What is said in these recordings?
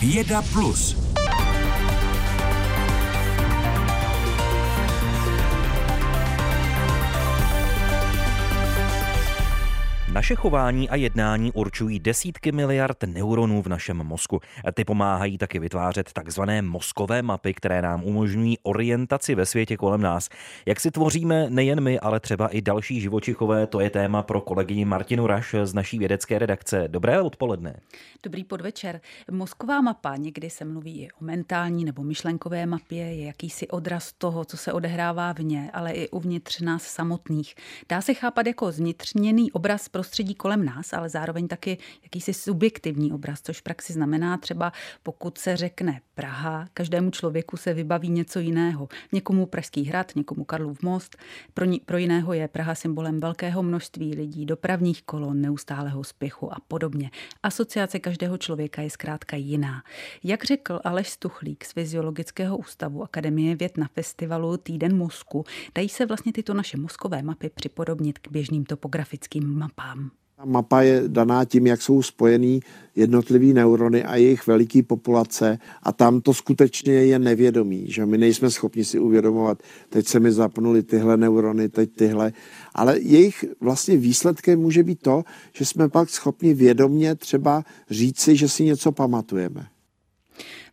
Věda Plus. Naše chování a jednání určují desítky miliard neuronů v našem mozku. Ty pomáhají taky vytvářet takzvané mozkové mapy, které nám umožňují orientaci ve světě kolem nás. Jak si tvoříme nejen my, ale třeba i další živočichové, to je téma pro kolegyni Martinu Raš z naší vědecké redakce. Dobré odpoledne. Dobrý podvečer. Mozková mapa, někdy se mluví i o mentální nebo myšlenkové mapě, je jakýsi odraz toho, co se odehrává v ně, ale i uvnitř nás samotných. Dá se chápat jako zvnitřněný obraz prostředí kolem nás, ale zároveň taky jakýsi subjektivní obraz, což v praxi znamená třeba, pokud se řekne Praha, každému člověku se vybaví něco jiného. Někomu Pražský hrad, někomu Karlův most, pro, ní, pro jiného je Praha symbolem velkého množství lidí, dopravních kolon, neustálého spěchu a podobně. Asociace každého člověka je zkrátka jiná. Jak řekl Aleš Stuchlík z Fyziologického ústavu Akademie věd na festivalu Týden mozku, dají se vlastně tyto naše mozkové mapy připodobnit k běžným topografickým mapám. Ta mapa je daná tím, jak jsou spojený jednotlivý neurony a jejich veliký populace. A tam to skutečně je nevědomí, že my nejsme schopni si uvědomovat, teď se mi zapnuli tyhle neurony, teď tyhle, ale jejich vlastně výsledkem může být to, že jsme pak schopni vědomně třeba říci, že si něco pamatujeme.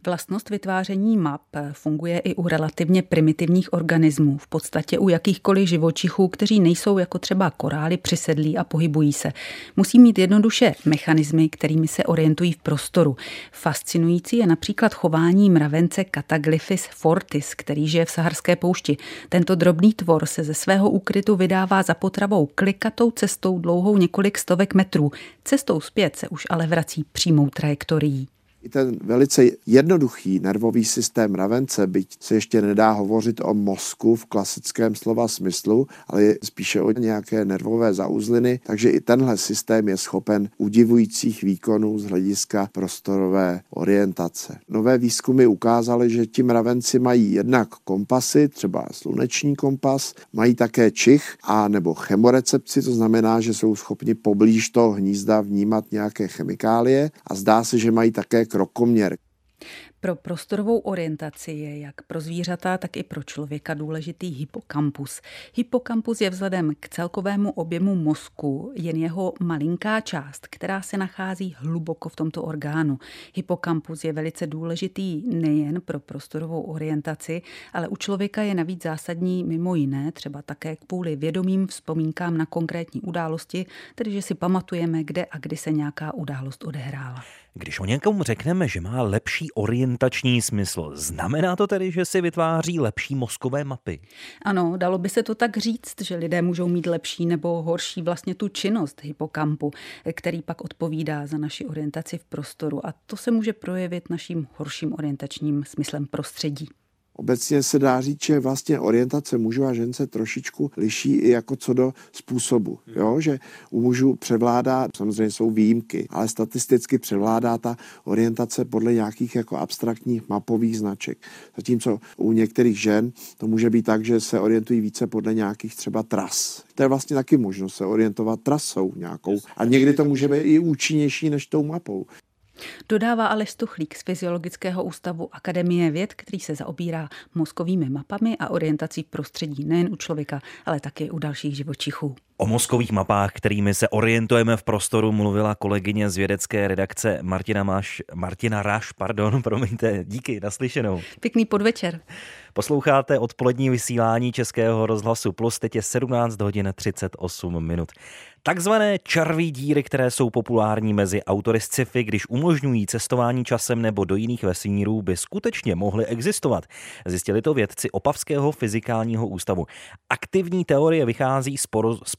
Vlastnost vytváření map funguje i u relativně primitivních organismů, v podstatě u jakýchkoliv živočichů, kteří nejsou jako třeba korály přisedlí a pohybují se. Musí mít jednoduše mechanismy, kterými se orientují v prostoru. Fascinující je například chování mravence Cataglyphis fortis, který žije v saharské poušti. Tento drobný tvor se ze svého úkrytu vydává za potravou klikatou cestou dlouhou několik stovek metrů. Cestou zpět se už ale vrací přímou trajektorií. I ten velice jednoduchý nervový systém mravence, byť se ještě nedá hovořit o mozku v klasickém slova smyslu, ale je spíše o nějaké nervové zauzliny, takže i tenhle systém je schopen udivujících výkonů z hlediska prostorové orientace. Nové výzkumy ukázaly, že ti mravenci mají jednak kompasy, třeba sluneční kompas, mají také čich a nebo chemorecepci, to znamená, že jsou schopni poblíž toho hnízda vnímat nějaké chemikálie a zdá se, že mají také krokoměr. Pro prostorovou orientaci je jak pro zvířata, tak i pro člověka důležitý hypokampus. Hypokampus je vzhledem k celkovému objemu mozku jen jeho malinká část, která se nachází hluboko v tomto orgánu. Hypokampus je velice důležitý nejen pro prostorovou orientaci, ale u člověka je navíc zásadní mimo jiné třeba také kvůli vědomým vzpomínkám na konkrétní události, tedy že si pamatujeme, kde a kdy se nějaká událost odehrála. Když o někomu řekneme, že má lepší orientační smysl, znamená to tedy, že si vytváří lepší mozkové mapy? Ano, dalo by se to tak říct, že lidé můžou mít lepší nebo horší vlastně tu činnost hypokampu, který pak odpovídá za naši orientaci v prostoru a to se může projevit naším horším orientačním smyslem prostředí. Obecně se dá říct, že vlastně orientace mužů a žen se trošičku liší i jako co do způsobu. Jo? Že u mužů převládá, samozřejmě jsou výjimky, ale statisticky převládá ta orientace podle nějakých jako abstraktních mapových značek. Zatímco u některých žen to může být tak, že se orientují více podle nějakých třeba tras. To je vlastně taky možnost se orientovat trasou nějakou. A někdy to může být i účinnější než tou mapou. Dodává Aleš Stuchlík z Fyziologického ústavu Akademie věd, který se zaobírá mozkovými mapami a orientací prostředí nejen u člověka, ale také u dalších živočichů. O mozkových mapách, kterými se orientujeme v prostoru, mluvila kolegyně z vědecké redakce Martina, Máš, Martina Ráš, pardon, promiňte, díky, naslyšenou. Pěkný podvečer. Posloucháte odpolední vysílání Českého rozhlasu Plus, teď je 17 hodin 38 minut. Takzvané červí díry, které jsou populární mezi autory sci-fi, když umožňují cestování časem nebo do jiných vesmírů, by skutečně mohly existovat. Zjistili to vědci Opavského fyzikálního ústavu. Aktivní teorie vychází z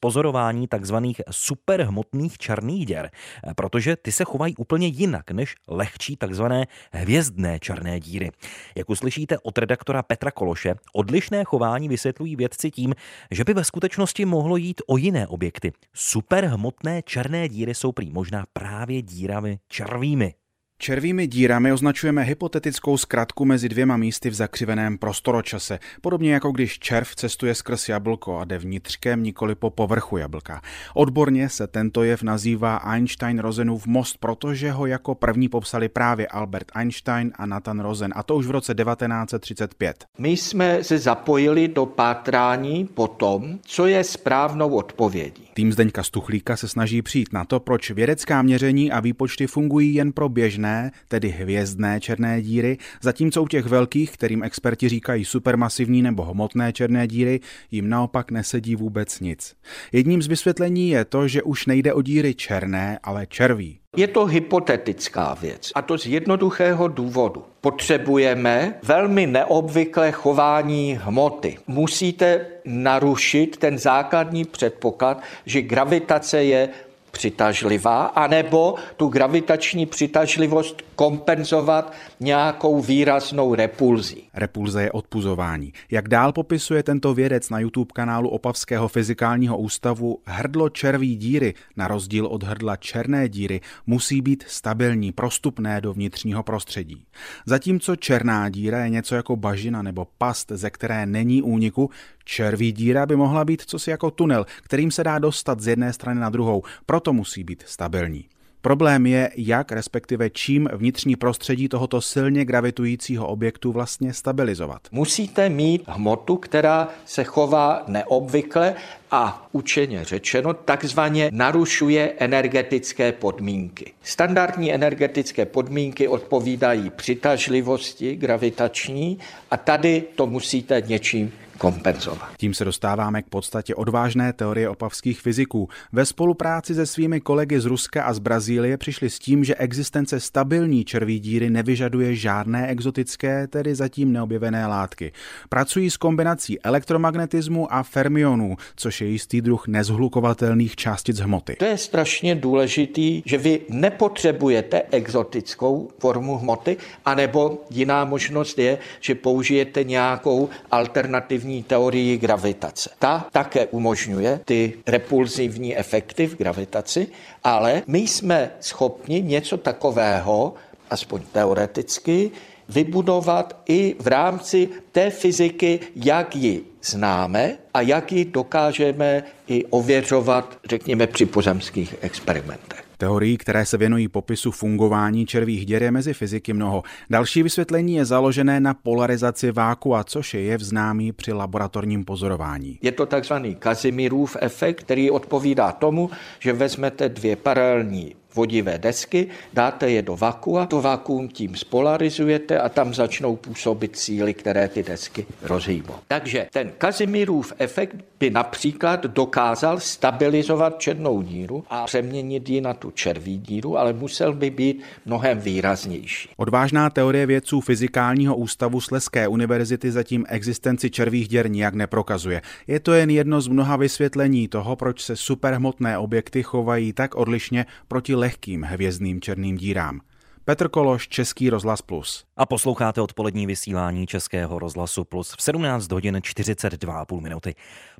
pozorování takzvaných superhmotných černých děr, protože ty se chovají úplně jinak než lehčí takzvané hvězdné černé díry. Jak uslyšíte od redaktora Petra Kološe, odlišné chování vysvětlují vědci tím, že by ve skutečnosti mohlo jít o jiné objekty superhmotné černé díry jsou prý možná právě dírami červými. Červými dírami označujeme hypotetickou zkratku mezi dvěma místy v zakřiveném prostoročase, podobně jako když červ cestuje skrz jablko a jde vnitřkem nikoli po povrchu jablka. Odborně se tento jev nazývá Einstein-Rosenův most, protože ho jako první popsali právě Albert Einstein a Nathan Rosen, a to už v roce 1935. My jsme se zapojili do pátrání po tom, co je správnou odpovědí. Tým Zdeňka Stuchlíka se snaží přijít na to, proč vědecká měření a výpočty fungují jen pro běžné, tedy hvězdné černé díry, zatímco u těch velkých, kterým experti říkají supermasivní nebo hmotné černé díry, jim naopak nesedí vůbec nic. Jedním z vysvětlení je to, že už nejde o díry černé, ale červí. Je to hypotetická věc a to z jednoduchého důvodu. Potřebujeme velmi neobvyklé chování hmoty. Musíte narušit ten základní předpoklad, že gravitace je přitažlivá, anebo tu gravitační přitažlivost kompenzovat nějakou výraznou repulzí. Repulze je odpuzování. Jak dál popisuje tento vědec na YouTube kanálu Opavského fyzikálního ústavu, hrdlo červí díry, na rozdíl od hrdla černé díry, musí být stabilní, prostupné do vnitřního prostředí. Zatímco černá díra je něco jako bažina nebo past, ze které není úniku, červí díra by mohla být cosi jako tunel, kterým se dá dostat z jedné strany na druhou, proto musí být stabilní. Problém je, jak respektive čím vnitřní prostředí tohoto silně gravitujícího objektu vlastně stabilizovat. Musíte mít hmotu, která se chová neobvykle a učeně řečeno takzvaně narušuje energetické podmínky. Standardní energetické podmínky odpovídají přitažlivosti gravitační a tady to musíte něčím kompenzovat. Tím se dostáváme k podstatě odvážné teorie opavských fyziků. Ve spolupráci se svými kolegy z Ruska a z Brazílie přišli s tím, že existence stabilní červí díry nevyžaduje žádné exotické, tedy zatím neobjevené látky. Pracují s kombinací elektromagnetismu a fermionů, což je jistý druh nezhlukovatelných částic hmoty. To je strašně důležitý, že vy nepotřebujete exotickou formu hmoty, anebo jiná možnost je, že použijete nějakou alternativní relativní teorii gravitace. Ta také umožňuje ty repulzivní efekty v gravitaci, ale my jsme schopni něco takového, aspoň teoreticky, vybudovat i v rámci té fyziky, jak ji známe a jak ji dokážeme i ověřovat, řekněme, při pozemských experimentech. Teorií, které se věnují popisu fungování červých děr je mezi fyziky mnoho. Další vysvětlení je založené na polarizaci vákua, což je jev známý při laboratorním pozorování. Je to takzvaný Kazimírův efekt, který odpovídá tomu, že vezmete dvě paralelní vodivé desky, dáte je do vakua, to vakuum tím spolarizujete a tam začnou působit síly, které ty desky rozhýbou. Takže ten Kazimírův efekt by například dokázal stabilizovat černou díru a přeměnit ji na tu červí díru, ale musel by být mnohem výraznější. Odvážná teorie vědců Fyzikálního ústavu Sleské univerzity zatím existenci červých děr nijak neprokazuje. Je to jen jedno z mnoha vysvětlení toho, proč se superhmotné objekty chovají tak odlišně proti lehkým hvězdným černým dírám. Petr Kološ, Český rozhlas Plus. A posloucháte odpolední vysílání Českého rozhlasu Plus v 17 hodin 42,5 minuty.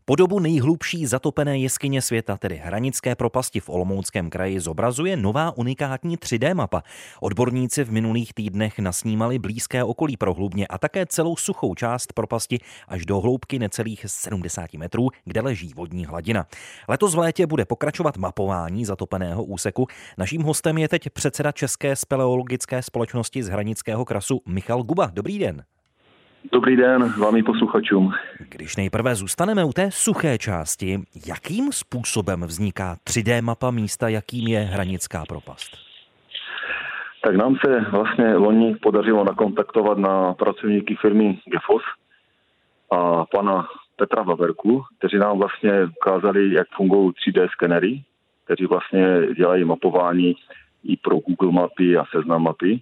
Podobu nejhlubší zatopené jeskyně světa, tedy Hranické propasti v Olomouckém kraji, zobrazuje nová unikátní 3D mapa. Odborníci v minulých týdnech nasnímali blízké okolí prohlubně a také celou suchou část propasti až do hloubky necelých 70 metrů, kde leží vodní hladina. Letos v létě bude pokračovat mapování zatopeného úseku. Naším hostem je teď předseda České speleologické společnosti z Hranického krasu Michal Guba. Dobrý den. Dobrý den vám posluchačům. Když nejprve zůstaneme u té suché části, jakým způsobem vzniká 3D mapa místa, jakým je Hranická propast? Tak nám se vlastně loni podařilo nakontaktovat na pracovníky firmy GEFOS a pana Petra Vaverku, kteří nám vlastně ukázali, jak fungují 3D skenery, kteří vlastně dělají mapování i pro Google mapy a seznam mapy.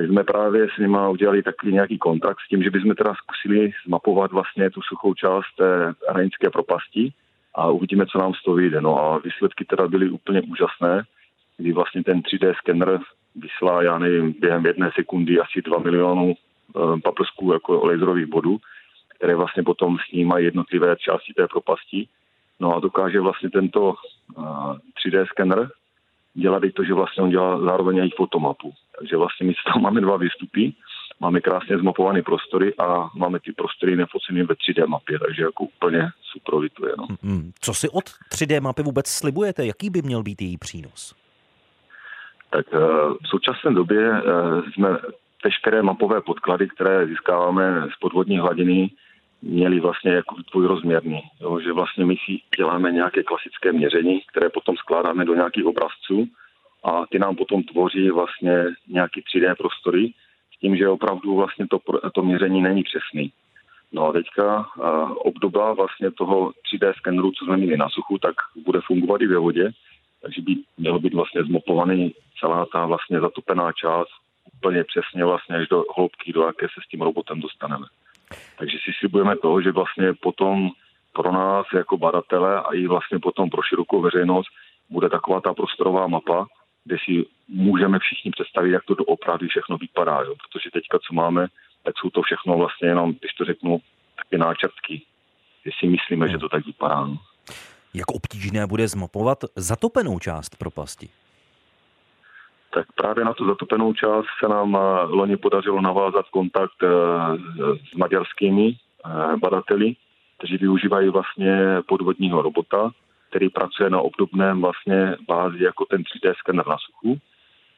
My jsme právě s nimi udělali takový nějaký kontakt s tím, že bychom teda zkusili zmapovat vlastně tu suchou část té hranické propasti a uvidíme, co nám z toho vyjde. No a výsledky teda byly úplně úžasné, kdy vlastně ten 3D skener vyslá, já nevím, během jedné sekundy asi 2 milionů eh, paprsků jako laserových bodů, které vlastně potom snímají jednotlivé části té propasti. No a dokáže vlastně tento 3D eh, skener dělat i to, že vlastně on dělá zároveň i fotomapu. Takže vlastně my tam máme dva výstupy, máme krásně zmapované prostory a máme ty prostory nefocené ve 3D mapě, takže jako úplně super to je. No. Hmm, co si od 3D mapy vůbec slibujete? Jaký by měl být její přínos? Tak eh, v současné době eh, jsme veškeré mapové podklady, které získáváme z podvodní hladiny, měli vlastně jako dvojrozměrný. Jo, že vlastně my si děláme nějaké klasické měření, které potom skládáme do nějakých obrazců a ty nám potom tvoří vlastně nějaký 3D prostory s tím, že opravdu vlastně to, to měření není přesný. No a teďka uh, obdoba vlastně toho 3D skeneru, co jsme měli na suchu, tak bude fungovat i ve vodě, takže by mělo být vlastně zmopovaný celá ta vlastně zatopená část úplně přesně vlastně až do hloubky, do jaké se s tím robotem dostaneme. Takže si slibujeme toho, že vlastně potom pro nás jako badatele a i vlastně potom pro širokou veřejnost bude taková ta prostorová mapa, kde si můžeme všichni představit, jak to doopravdy všechno vypadá. Jo? Protože teďka, co máme, tak jsou to všechno vlastně jenom, když to řeknu, taky náčrtky. Že si myslíme, že to tak vypadá. No. Jak obtížné bude zmapovat zatopenou část propasti? Tak právě na tu zatopenou část se nám eh, loni podařilo navázat kontakt eh, s maďarskými eh, badateli, kteří využívají vlastně podvodního robota, který pracuje na obdobném vlastně bázi jako ten 3D skener na suchu.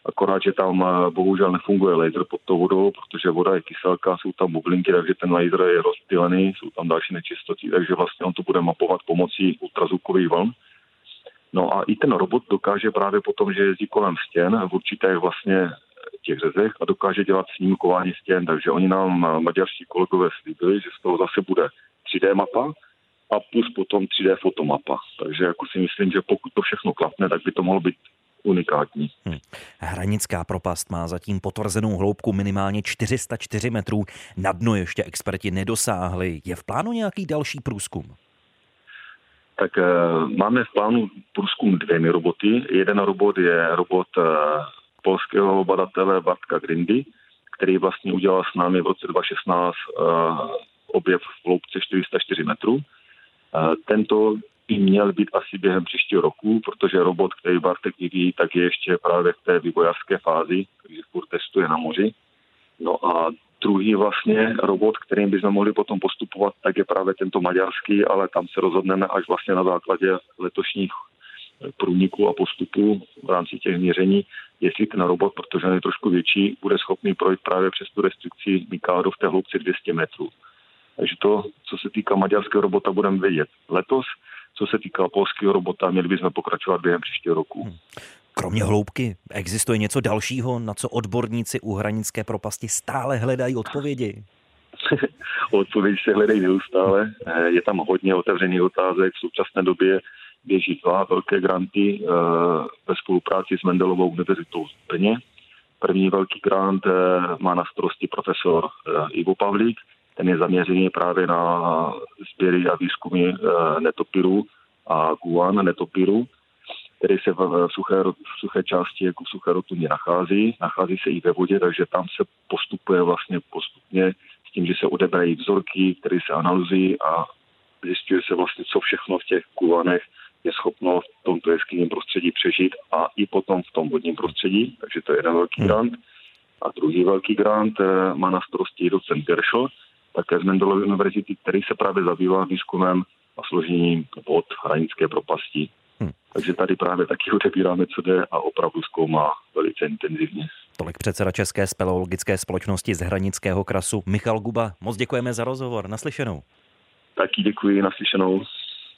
Akorát, že tam bohužel nefunguje laser pod tou vodou, protože voda je kyselka, jsou tam bublinky, takže ten laser je rozptýlený, jsou tam další nečistoty, takže vlastně on to bude mapovat pomocí ultrazvukových vln No a i ten robot dokáže právě potom, že jezdí kolem stěn v určitých vlastně těch řezech a dokáže dělat snímkování stěn, takže oni nám maďarští kolegové slíbili, že z toho zase bude 3D mapa a plus potom 3D fotomapa. Takže jako si myslím, že pokud to všechno klapne, tak by to mohlo být unikátní. Hmm. Hranická propast má zatím potvrzenou hloubku minimálně 404 metrů. Na dno ještě experti nedosáhli. Je v plánu nějaký další průzkum? Tak eh, máme v plánu průzkum dvěmi roboty. Jeden robot je robot eh, polského badatele Bartka Grindy, který vlastně udělal s námi v roce 2016 eh, objev v hloubce 404 metrů. Tento by měl být asi během příštího roku, protože robot, který Bartek vyvíjí, tak je ještě právě v té vývojářské fázi, takže furt testuje na moři. No a Druhý vlastně robot, kterým bychom mohli potom postupovat, tak je právě tento maďarský, ale tam se rozhodneme až vlastně na základě letošních průniků a postupů v rámci těch měření, jestli ten robot, protože on je trošku větší, bude schopný projít právě přes tu restrikci Mikado v té hloubce 200 metrů. Takže to, co se týká maďarského robota, budeme vědět letos. Co se týká polského robota, měli bychom pokračovat během příštího roku. Kromě hloubky, existuje něco dalšího, na co odborníci u hranické propasti stále hledají odpovědi? odpovědi se hledají neustále. Eh, je tam hodně otevřených otázek. V současné době běží dva velké granty eh, ve spolupráci s Mendelovou univerzitou v Brně. První velký grant eh, má na starosti profesor Ivo Pavlík. Ten je zaměřený právě na sběry a výzkumy netopirů a guan netopirů který se v suché, v suché části jako v suché rotundě nachází. Nachází se i ve vodě, takže tam se postupuje vlastně postupně s tím, že se odebrají vzorky, které se analyzují a zjistuje se vlastně, co všechno v těch kulanech je schopno v tomto jeskyním prostředí přežít a i potom v tom vodním prostředí. Takže to je jeden velký hmm. grant. A druhý velký grant eh, má na starosti docent Gershel, také z Mendelovy univerzity, který se právě zabývá výzkumem a složením vod hranické propasti. Takže tady právě taky odebíráme, co jde a opravdu zkoumá velice intenzivně. Tolik předseda České speleologické společnosti z Hranického krasu Michal Guba. Moc děkujeme za rozhovor. Naslyšenou. Taky děkuji, naslyšenou.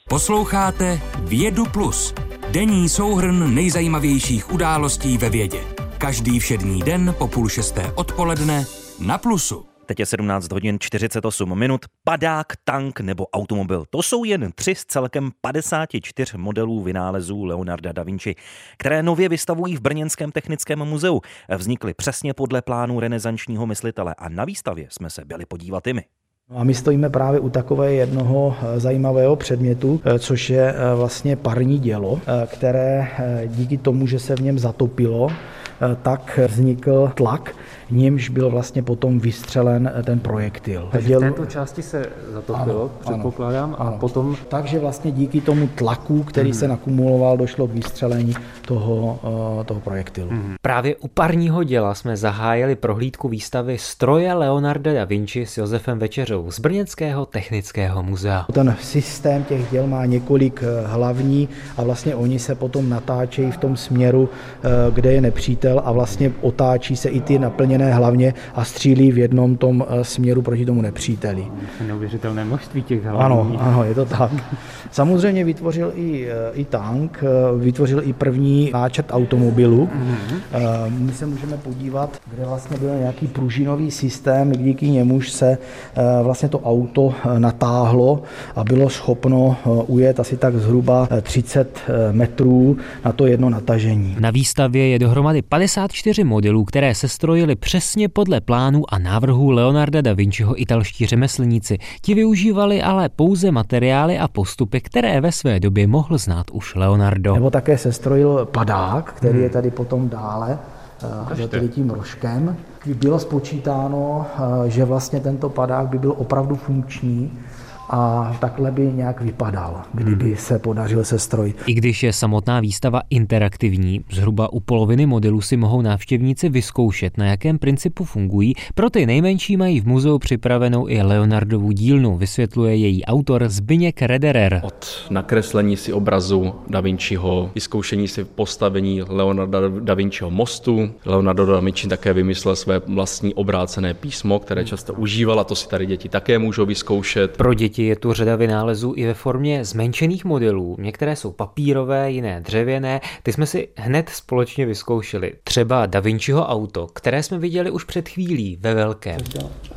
Posloucháte Vědu Plus. Denní souhrn nejzajímavějších událostí ve vědě. Každý všední den po půl šesté odpoledne na Plusu. Teď je 17 hodin 48 minut. Padák, tank nebo automobil. To jsou jen tři z celkem 54 modelů vynálezů Leonarda da Vinci, které nově vystavují v Brněnském technickém muzeu. Vznikly přesně podle plánu renesančního myslitele a na výstavě jsme se byli podívat i my. No a my stojíme právě u takové jednoho eh, zajímavého předmětu, eh, což je eh, vlastně parní dělo, které díky tomu, že se v něm zatopilo, tak vznikl tlak, nímž byl vlastně potom vystřelen ten projektil. Takže v této části se zatopilo, ano, předpokládám, ano, a potom... Takže vlastně díky tomu tlaku, který hmm. se nakumuloval, došlo k vystřelení toho, toho projektilu. Hmm. Právě u parního děla jsme zahájili prohlídku výstavy Stroje Leonarda da Vinci s Josefem Večeřou z Brněnského technického muzea. Ten systém těch děl má několik hlavní a vlastně oni se potom natáčejí v tom směru, kde je nepřítel a vlastně otáčí se i ty naplněné hlavně a střílí v jednom tom směru proti tomu nepříteli. Neuvěřitelné množství těch hlavní. Ano, ano, je to tak. Samozřejmě vytvořil i, i tank, vytvořil i první náčrt automobilu. Mm-hmm. My se můžeme podívat, kde vlastně byl nějaký pružinový systém, díky němuž se vlastně to auto natáhlo a bylo schopno ujet asi tak zhruba 30 metrů na to jedno natažení. Na výstavě je dohromady 54 modelů, které se strojily přesně podle plánů a návrhů Leonarda da Vinciho italští řemeslníci. Ti využívali ale pouze materiály a postupy, které ve své době mohl znát už Leonardo. Nebo také se strojil padák, který hmm. je tady potom dále za tedy tím rožkem. Bylo spočítáno, že vlastně tento padák by byl opravdu funkční a takhle by nějak vypadal, kdyby hmm. se podařil se strojit. I když je samotná výstava interaktivní, zhruba u poloviny modelů si mohou návštěvníci vyzkoušet, na jakém principu fungují. Pro ty nejmenší mají v muzeu připravenou i Leonardovu dílnu, vysvětluje její autor Zbyněk Rederer. Od nakreslení si obrazu Da Vinciho, vyzkoušení si postavení Leonarda da Vinciho mostu. Leonardo da Vinci také vymyslel své vlastní obrácené písmo, které často užíval a to si tady děti také můžou vyzkoušet. Pro děti je tu řada vynálezů i ve formě zmenšených modelů. Některé jsou papírové, jiné dřevěné. Ty jsme si hned společně vyzkoušeli. Třeba Da Vinciho auto, které jsme viděli už před chvílí ve velkém.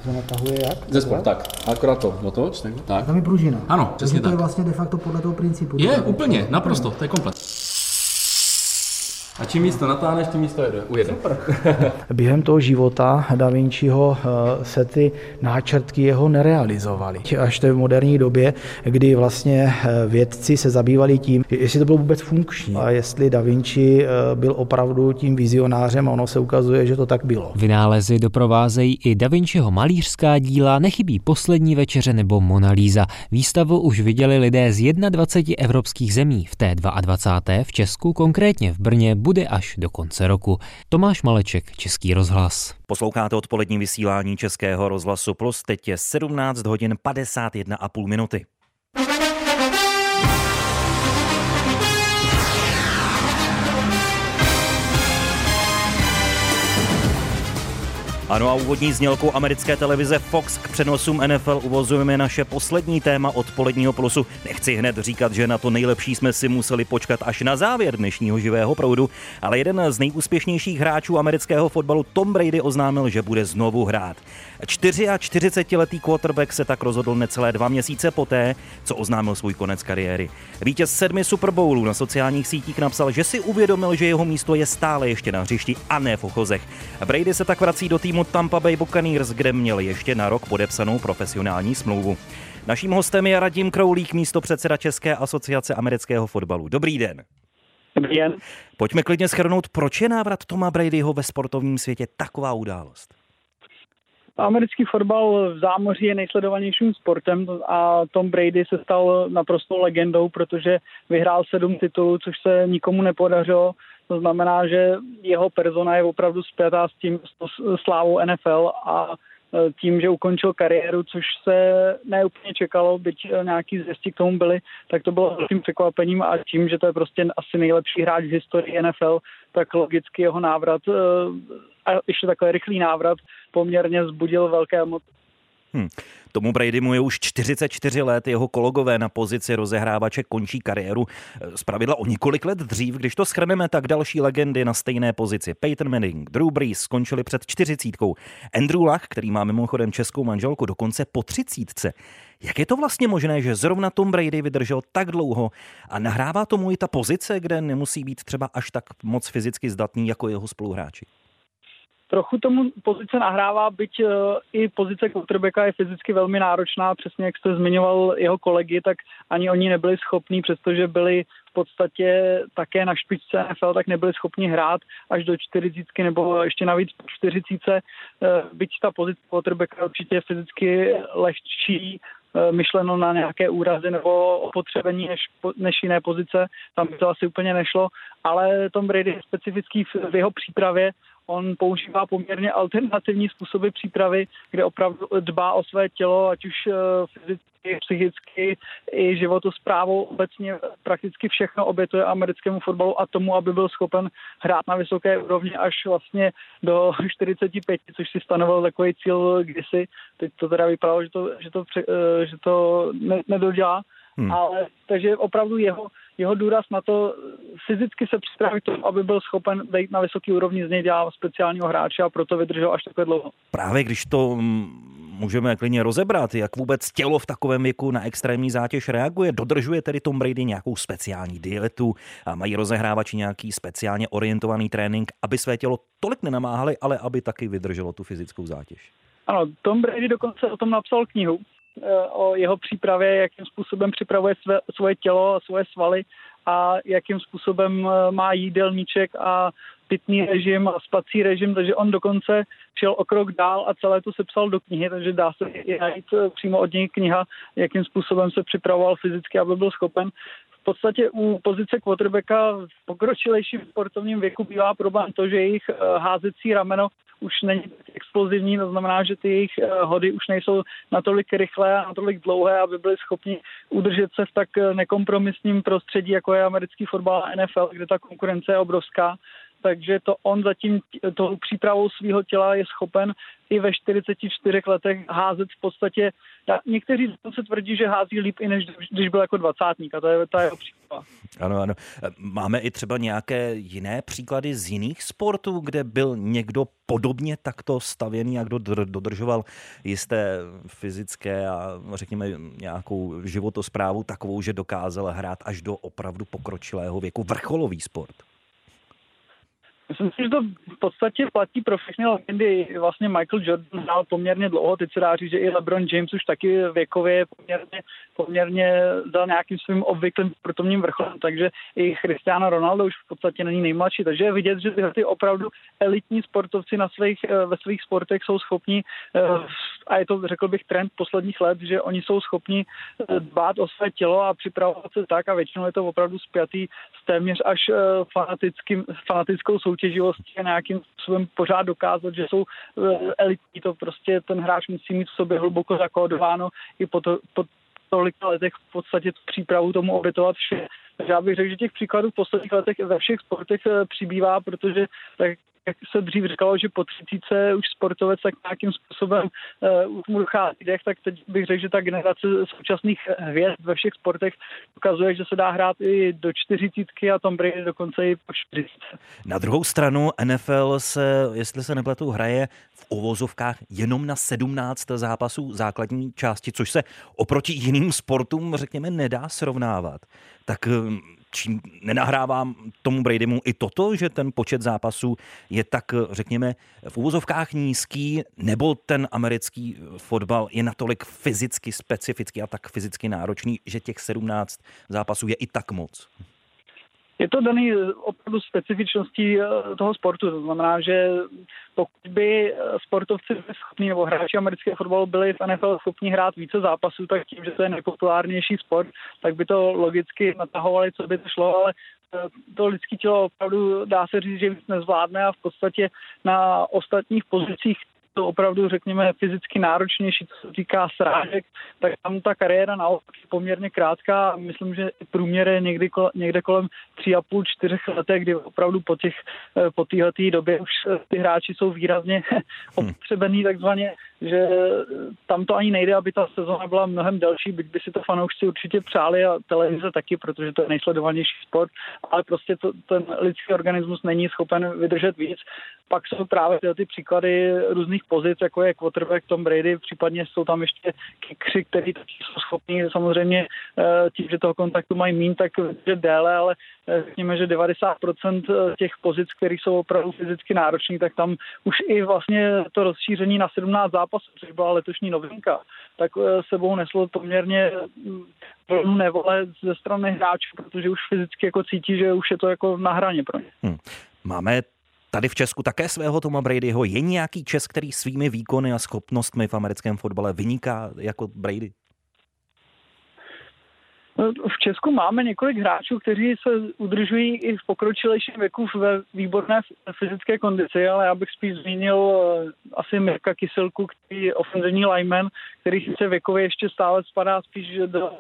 To natahuje jak? Ze spod, tak. Akorát to, otoč. Tak. Tam je pružina. Ano, přesně to tak. je vlastně de facto podle toho principu. Je, úplně, naprosto, to je komplet. A čím víc to natáhneš, tím víc to jede, ujede. Super. Během toho života Da Vinciho se ty náčrtky jeho nerealizovaly. Až to v moderní době, kdy vlastně vědci se zabývali tím, jestli to bylo vůbec funkční a jestli Da Vinci byl opravdu tím vizionářem a ono se ukazuje, že to tak bylo. Vynálezy doprovázejí i Da Vinciho malířská díla, nechybí poslední večeře nebo Mona Lisa. Výstavu už viděli lidé z 21 evropských zemí. V té 22. v Česku, konkrétně v Brně, bude až do konce roku. Tomáš Maleček, Český rozhlas. Posloucháte odpolední vysílání Českého rozhlasu Plus, teď je 17 hodin 51 a půl minuty. Ano a úvodní znělkou americké televize Fox k přenosům NFL uvozujeme naše poslední téma odpoledního plusu. Nechci hned říkat, že na to nejlepší jsme si museli počkat až na závěr dnešního živého proudu, ale jeden z nejúspěšnějších hráčů amerického fotbalu Tom Brady oznámil, že bude znovu hrát. 44-letý quarterback se tak rozhodl necelé dva měsíce poté, co oznámil svůj konec kariéry. Vítěz sedmi Super Bowlů na sociálních sítích napsal, že si uvědomil, že jeho místo je stále ještě na hřišti a ne v ochozech. Brady se tak vrací do týmu Tampa Bay Buccaneers, kde měl ještě na rok podepsanou profesionální smlouvu. Naším hostem je Radim Kroulík, místo předseda České asociace amerického fotbalu. Dobrý den. Dobrý den. Pojďme klidně schrnout, proč je návrat Toma Bradyho ve sportovním světě taková událost. Americký fotbal v zámoří je nejsledovanějším sportem a Tom Brady se stal naprostou legendou, protože vyhrál sedm titulů, což se nikomu nepodařilo. To znamená, že jeho persona je opravdu spjatá s tím s slávou NFL a tím, že ukončil kariéru, což se neúplně čekalo, byť nějaký zvěsti k tomu byly, tak to bylo velkým překvapením a tím, že to je prostě asi nejlepší hráč v historii NFL, tak logicky jeho návrat a ještě takový rychlý návrat poměrně zbudil velké emoce. Hmm. Tomu Bradymu je už 44 let, jeho kolegové na pozici rozehrávače končí kariéru zpravidla o několik let dřív. Když to schrneme, tak další legendy na stejné pozici. Peyton Manning, Drew Brees skončili před čtyřicítkou. Andrew Luck, který má mimochodem českou manželku, dokonce po třicítce. Jak je to vlastně možné, že zrovna Tom Brady vydržel tak dlouho a nahrává tomu i ta pozice, kde nemusí být třeba až tak moc fyzicky zdatný jako jeho spoluhráči? Trochu tomu pozice nahrává, byť uh, i pozice quarterbacka je fyzicky velmi náročná, přesně jak jste zmiňoval jeho kolegy, tak ani oni nebyli schopní, přestože byli v podstatě také na špičce NFL, tak nebyli schopni hrát až do 40 nebo ještě navíc po 40. Uh, byť ta pozice quarterbacka určitě fyzicky lehčí, uh, myšleno na nějaké úrazy nebo opotřebení než, než jiné pozice, tam by to asi úplně nešlo, ale Tom Brady je specifický v, v jeho přípravě, On používá poměrně alternativní způsoby přípravy, kde opravdu dbá o své tělo, ať už eh, fyzicky, psychicky i životosprávou obecně prakticky všechno obětuje americkému fotbalu a tomu, aby byl schopen hrát na vysoké úrovni až vlastně do 45, což si stanovil takový cíl kdysi. Teď to teda vypadalo, že to, že to, eh, že to ne, nedodělá. Hmm. Ale takže opravdu jeho jeho důraz na to fyzicky se připravit tomu, aby byl schopen vejít na vysoký úrovni, z něj dělá speciálního hráče a proto vydržel až takhle dlouho. Právě když to mm, můžeme klidně rozebrat, jak vůbec tělo v takovém věku na extrémní zátěž reaguje. Dodržuje tedy Tom Brady nějakou speciální dietu, a mají rozehrávači nějaký speciálně orientovaný trénink, aby své tělo tolik nenamáhali, ale aby taky vydrželo tu fyzickou zátěž. Ano, Tom Brady dokonce o tom napsal knihu, Eh, o jeho přípravě, jakým způsobem připravuje své, svoje tělo a svoje svaly a jakým způsobem eh, má jídelníček a pitný režim a spací režim, takže on dokonce šel o krok dál a celé to sepsal do knihy, takže dá se i najít eh, přímo od něj kniha, jakým způsobem se připravoval fyzicky, aby byl schopen. V podstatě u pozice quarterbacka v pokročilejším sportovním věku bývá problém to, že jejich házecí rameno už není tak explozivní, to znamená, že ty jejich eh, hody už nejsou natolik rychlé a natolik dlouhé, aby byli schopni udržet se v tak eh, nekompromisním prostředí, jako je americký fotbal a NFL, kde ta konkurence je obrovská takže to on zatím tou přípravou svého těla je schopen i ve 44 letech házet v podstatě. Někteří se tvrdí, že hází líp i než když byl jako dvacátník a to je ta jeho příprava. Ano, ano. Máme i třeba nějaké jiné příklady z jiných sportů, kde byl někdo podobně takto stavěný a kdo dodržoval jisté fyzické a řekněme nějakou životosprávu takovou, že dokázal hrát až do opravdu pokročilého věku vrcholový sport? Myslím si, že to v podstatě platí pro všechny legendy. Vlastně Michael Jordan hrál poměrně dlouho, teď se dá říct, že i LeBron James už taky věkově poměrně, poměrně dal nějakým svým obvyklým sportovním vrcholem, takže i Cristiano Ronaldo už v podstatě není nejmladší. Takže je vidět, že ty opravdu elitní sportovci na svých, eh, ve svých sportech jsou schopni, eh, a je to, řekl bych, trend posledních let, že oni jsou schopni eh, dbát o své tělo a připravovat se tak a většinou je to opravdu spjatý s téměř až fanatickým, fanatickou soutěží soutěživostí a nějakým způsobem pořád dokázat, že jsou eh, elitní. To prostě ten hráč musí mít v sobě hluboko zakódováno i po, to, po tolika letech v podstatě tu přípravu tomu obětovat vše. Takže já bych řekl, že těch příkladů v posledních letech ve všech sportech eh, přibývá, protože tak jak se dřív říkalo, že po třicíce už sportovec tak nějakým způsobem uh, mu dochází dech, tak teď bych řekl, že ta generace současných hvězd ve všech sportech ukazuje, že se dá hrát i do čtyřicítky a Tom Brady dokonce i po čtyřicítce. Na druhou stranu NFL se, jestli se nepletu, hraje v uvozovkách jenom na 17 zápasů základní části, což se oproti jiným sportům, řekněme, nedá srovnávat. Tak čím nenahrávám tomu Bradymu i toto, že ten počet zápasů je tak, řekněme, v úvozovkách nízký, nebo ten americký fotbal je natolik fyzicky specifický a tak fyzicky náročný, že těch 17 zápasů je i tak moc? Je to daný opravdu specifičností eh, toho sportu. To znamená, že pokud by eh, sportovci byli schopní nebo hráči amerického fotbalu byli v NFL schopni hrát více zápasů, tak tím, že to je nejpopulárnější sport, tak by to logicky natahovali, co by to šlo, ale eh, to lidské tělo opravdu dá se říct, že víc nezvládne a v podstatě na ostatních pozicích to opravdu, řekněme, fyzicky náročnější, co se týká srážek, tak tam ta kariéra naopak je poměrně krátká. Myslím, že průměr je někdy, někde kolem 3,5-4 let, kdy opravdu po, těch, eh, po této době už eh, ty hráči jsou výrazně opotřebený takzvaně že tam to ani nejde, aby ta sezóna byla mnohem delší, byť by si to fanoušci určitě přáli a televize taky, protože to je nejsledovanější sport, ale prostě to, ten lidský organismus není schopen vydržet víc. Pak jsou právě ty příklady různých pozic, jako je quarterback Tom Brady, případně jsou tam ještě kickři, kteří jsou schopní samozřejmě eh, tím, že toho kontaktu mají mín, tak že déle, ale eh, řekněme, že 90% těch pozic, které jsou opravdu fyzicky náročné, tak tam už i vlastně to rozšíření na 17 zápasů, což byla letošní novinka, tak sebou neslo poměrně mm, vlnu nevole ze strany hráčů, protože už fyzicky jako cítí, že už je to jako na hraně pro ně. Hmm. Máme tady v Česku také svého Toma Bradyho. Je nějaký Čes, který svými výkony a schopnostmi v americkém fotbale vyniká jako Brady? No, v Česku máme několik hráčů, kteří se udržují i v pokročilejším věku ve výborné fyzické kondici, ale já bych spíš zmínil eh, asi Mirka Kyselku, který je ofenzivní lineman, který sice věkově ještě stále spadá spíš do,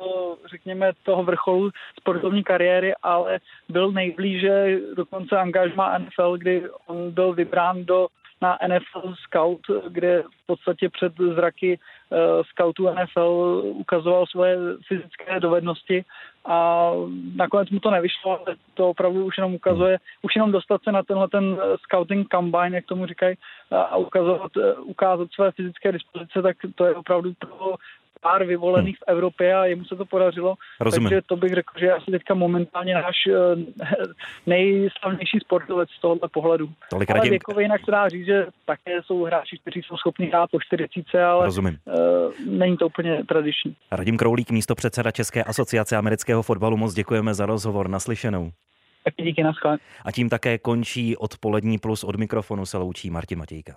řekněme, toho vrcholu sportovní kariéry, ale byl nejblíže dokonce angažma NFL, kdy on byl vybrán do na NFL Scout, kde v podstatě před zraky uh, scoutů NFL ukazoval svoje fyzické dovednosti a nakonec mu to nevyšlo, ale to opravdu už jenom ukazuje, už jenom dostat se na tenhle ten scouting combine, jak tomu říkají, a ukazovat, ukázat své fyzické dispozice, tak to je opravdu pro pár vyvolených v Evropě a jemu se to podařilo. Rozumím. Takže to bych řekl, že asi teďka momentálně náš eh, nejslavnější sportovec z tohoto pohledu. Tolik ale věkově jinak se dá říct, že také jsou hráči, kteří jsou schopni hrát po 40, ale Rozumím. Uh, není to úplně tradiční. Radim Kroulík, místo předseda České asociace amerického fotbalu, moc děkujeme za rozhovor naslyšenou. Taky díky, naschle. A tím také končí odpolední plus od mikrofonu se loučí Martin Matějka.